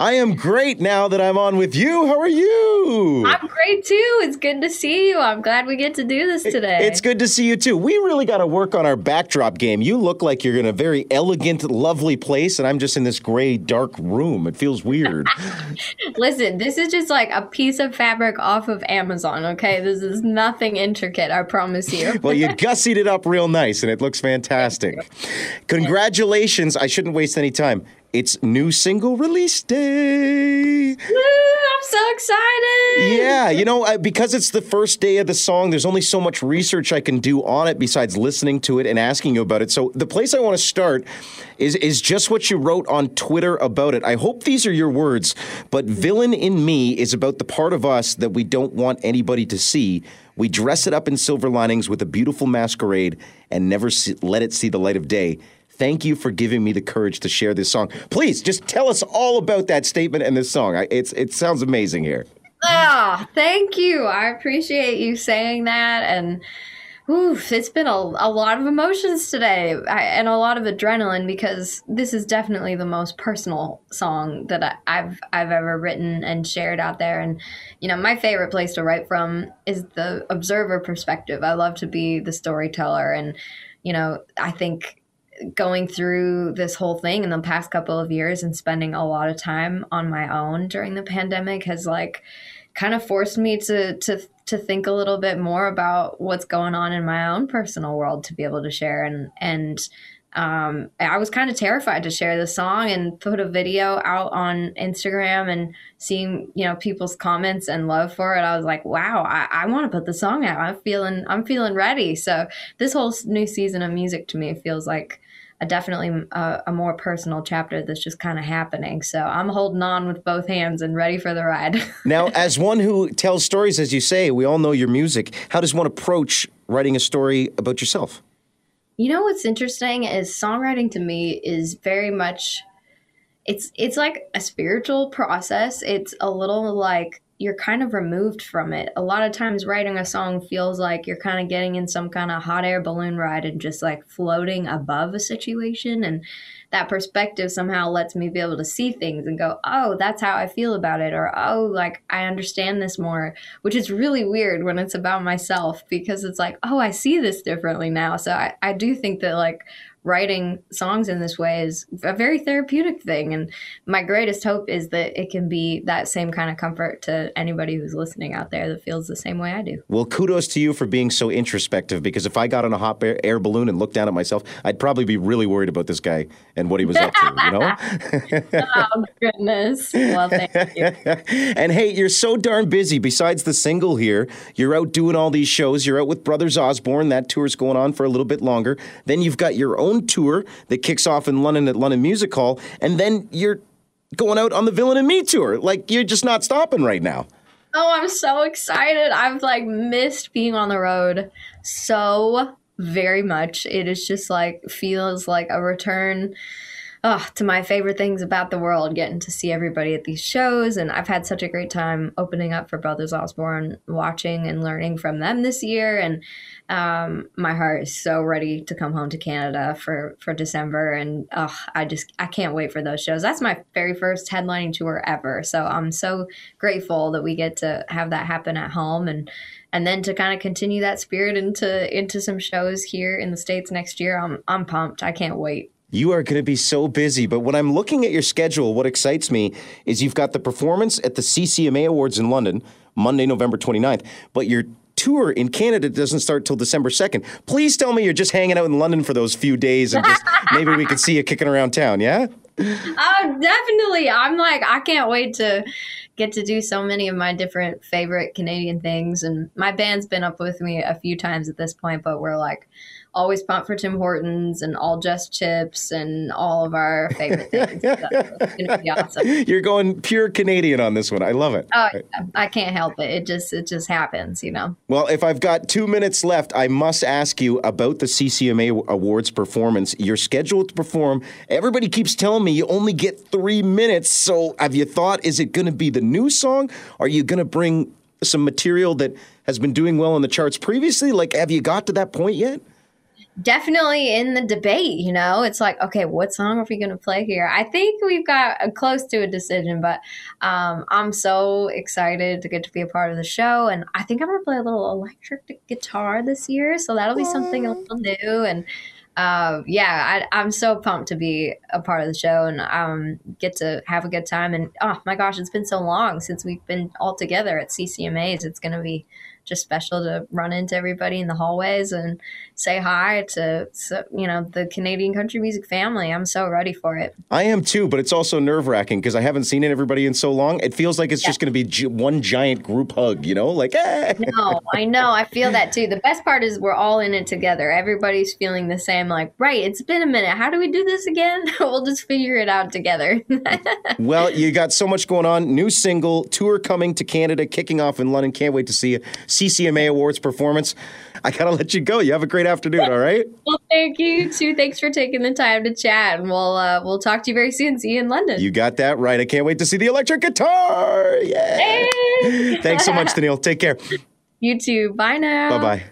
I am great now that I'm on with you. How are you? I'm great too. It's good to see you. I'm glad we get to do this today. It's good to see you too. We really got to work on our backdrop game. You look like you're in a very elegant, lovely place, and I'm just in this gray, dark room. It feels weird. Listen, this is just like a piece of fabric off of Amazon, okay? This is nothing intricate, I promise you. well, you gussied it up real nice, and it looks fantastic. Congratulations. I shouldn't waste any time. It's new single release day. Woo, I'm so excited. Yeah, you know, because it's the first day of the song, there's only so much research I can do on it besides listening to it and asking you about it. So the place I want to start is is just what you wrote on Twitter about it. I hope these are your words, but villain in me is about the part of us that we don't want anybody to see. We dress it up in silver linings with a beautiful masquerade and never see, let it see the light of day. Thank you for giving me the courage to share this song. Please, just tell us all about that statement and this song. I, it's it sounds amazing here. Ah, oh, thank you. I appreciate you saying that, and oof, it's been a, a lot of emotions today I, and a lot of adrenaline because this is definitely the most personal song that I, I've I've ever written and shared out there. And you know, my favorite place to write from is the observer perspective. I love to be the storyteller, and you know, I think going through this whole thing in the past couple of years and spending a lot of time on my own during the pandemic has like kind of forced me to to to think a little bit more about what's going on in my own personal world to be able to share and and um, I was kind of terrified to share the song and put a video out on Instagram and seeing you know people's comments and love for it. I was like, wow, I, I want to put the song out. I'm feeling I'm feeling ready. So this whole new season of music to me feels like a definitely a, a more personal chapter that's just kind of happening. So I'm holding on with both hands and ready for the ride. now, as one who tells stories, as you say, we all know your music. How does one approach writing a story about yourself? You know what's interesting is songwriting to me is very much it's it's like a spiritual process. It's a little like you're kind of removed from it. A lot of times, writing a song feels like you're kind of getting in some kind of hot air balloon ride and just like floating above a situation. And that perspective somehow lets me be able to see things and go, oh, that's how I feel about it. Or, oh, like I understand this more, which is really weird when it's about myself because it's like, oh, I see this differently now. So I, I do think that like writing songs in this way is a very therapeutic thing. And my greatest hope is that it can be that same kind of comfort to anybody who's listening out there that feels the same way I do. Well, kudos to you for being so introspective because if I got on a hot air balloon and looked down at myself, I'd probably be really worried about this guy and what he was up to, you know? oh, goodness. Well, thank you. and hey, you're so darn busy. Besides the single here, you're out doing all these shows. You're out with Brothers Osborne. That tour's going on for a little bit longer. Then you've got your own tour that kicks off in London at London Music Hall, and then you're going out on the Villain In Me tour. Like you're just not stopping right now. Oh, I'm so excited. I've like missed being on the road so very much. It is just like feels like a return oh, to my favorite things about the world, getting to see everybody at these shows. And I've had such a great time opening up for Brothers Osborne, watching and learning from them this year. And um, my heart is so ready to come home to Canada for, for December. And oh, I just, I can't wait for those shows. That's my very first headlining tour ever. So I'm so grateful that we get to have that happen at home and, and then to kind of continue that spirit into into some shows here in the states next year. I'm I'm pumped. I can't wait. You are going to be so busy. But when I'm looking at your schedule, what excites me is you've got the performance at the CCMA Awards in London, Monday, November 29th, but your tour in Canada doesn't start till December 2nd. Please tell me you're just hanging out in London for those few days and just maybe we could see you kicking around town, yeah? Oh, definitely. I'm like, I can't wait to get to do so many of my different favorite Canadian things. And my band's been up with me a few times at this point, but we're like, always pumped for Tim Hortons and all dressed chips and all of our favorite things. so it's gonna be awesome. You're going pure Canadian on this one. I love it. Oh, yeah. I can't help it. It just it just happens, you know. Well, if I've got two minutes left, I must ask you about the CCMA Awards performance. You're scheduled to perform. Everybody keeps telling me you only get three minutes. So have you thought? Is it going to be the new song? Are you going to bring some material that has been doing well on the charts previously? Like, have you got to that point yet? Definitely in the debate. You know, it's like, okay, what song are we going to play here? I think we've got a, close to a decision, but um, I'm so excited to get to be a part of the show, and I think I'm going to play a little electric guitar this year, so that'll be something a little new and. Uh, yeah, I, am so pumped to be a part of the show and um, get to have a good time. And oh my gosh, it's been so long since we've been all together at CCMAs. It's going to be just special to run into everybody in the hallways and say hi to, you know, the Canadian country music family. I'm so ready for it. I am too, but it's also nerve wracking because I haven't seen everybody in so long. It feels like it's yeah. just going to be one giant group hug, you know, like, eh. No, I know. I feel that too. The best part is we're all in it together. Everybody's feeling the same, like, right, it's been a minute. How do we do this again? we'll just figure it out together. well, you got so much going on. New single, tour coming to Canada, kicking off in London. Can't wait to see you. CCMA Awards performance. I gotta let you go. You have a great afternoon. All right. well, thank you too. Thanks for taking the time to chat, and we'll uh, we'll talk to you very soon. See you in London. You got that right. I can't wait to see the electric guitar. Yeah. Hey. Thanks so much, Danielle. Take care. You too. Bye now. Bye bye.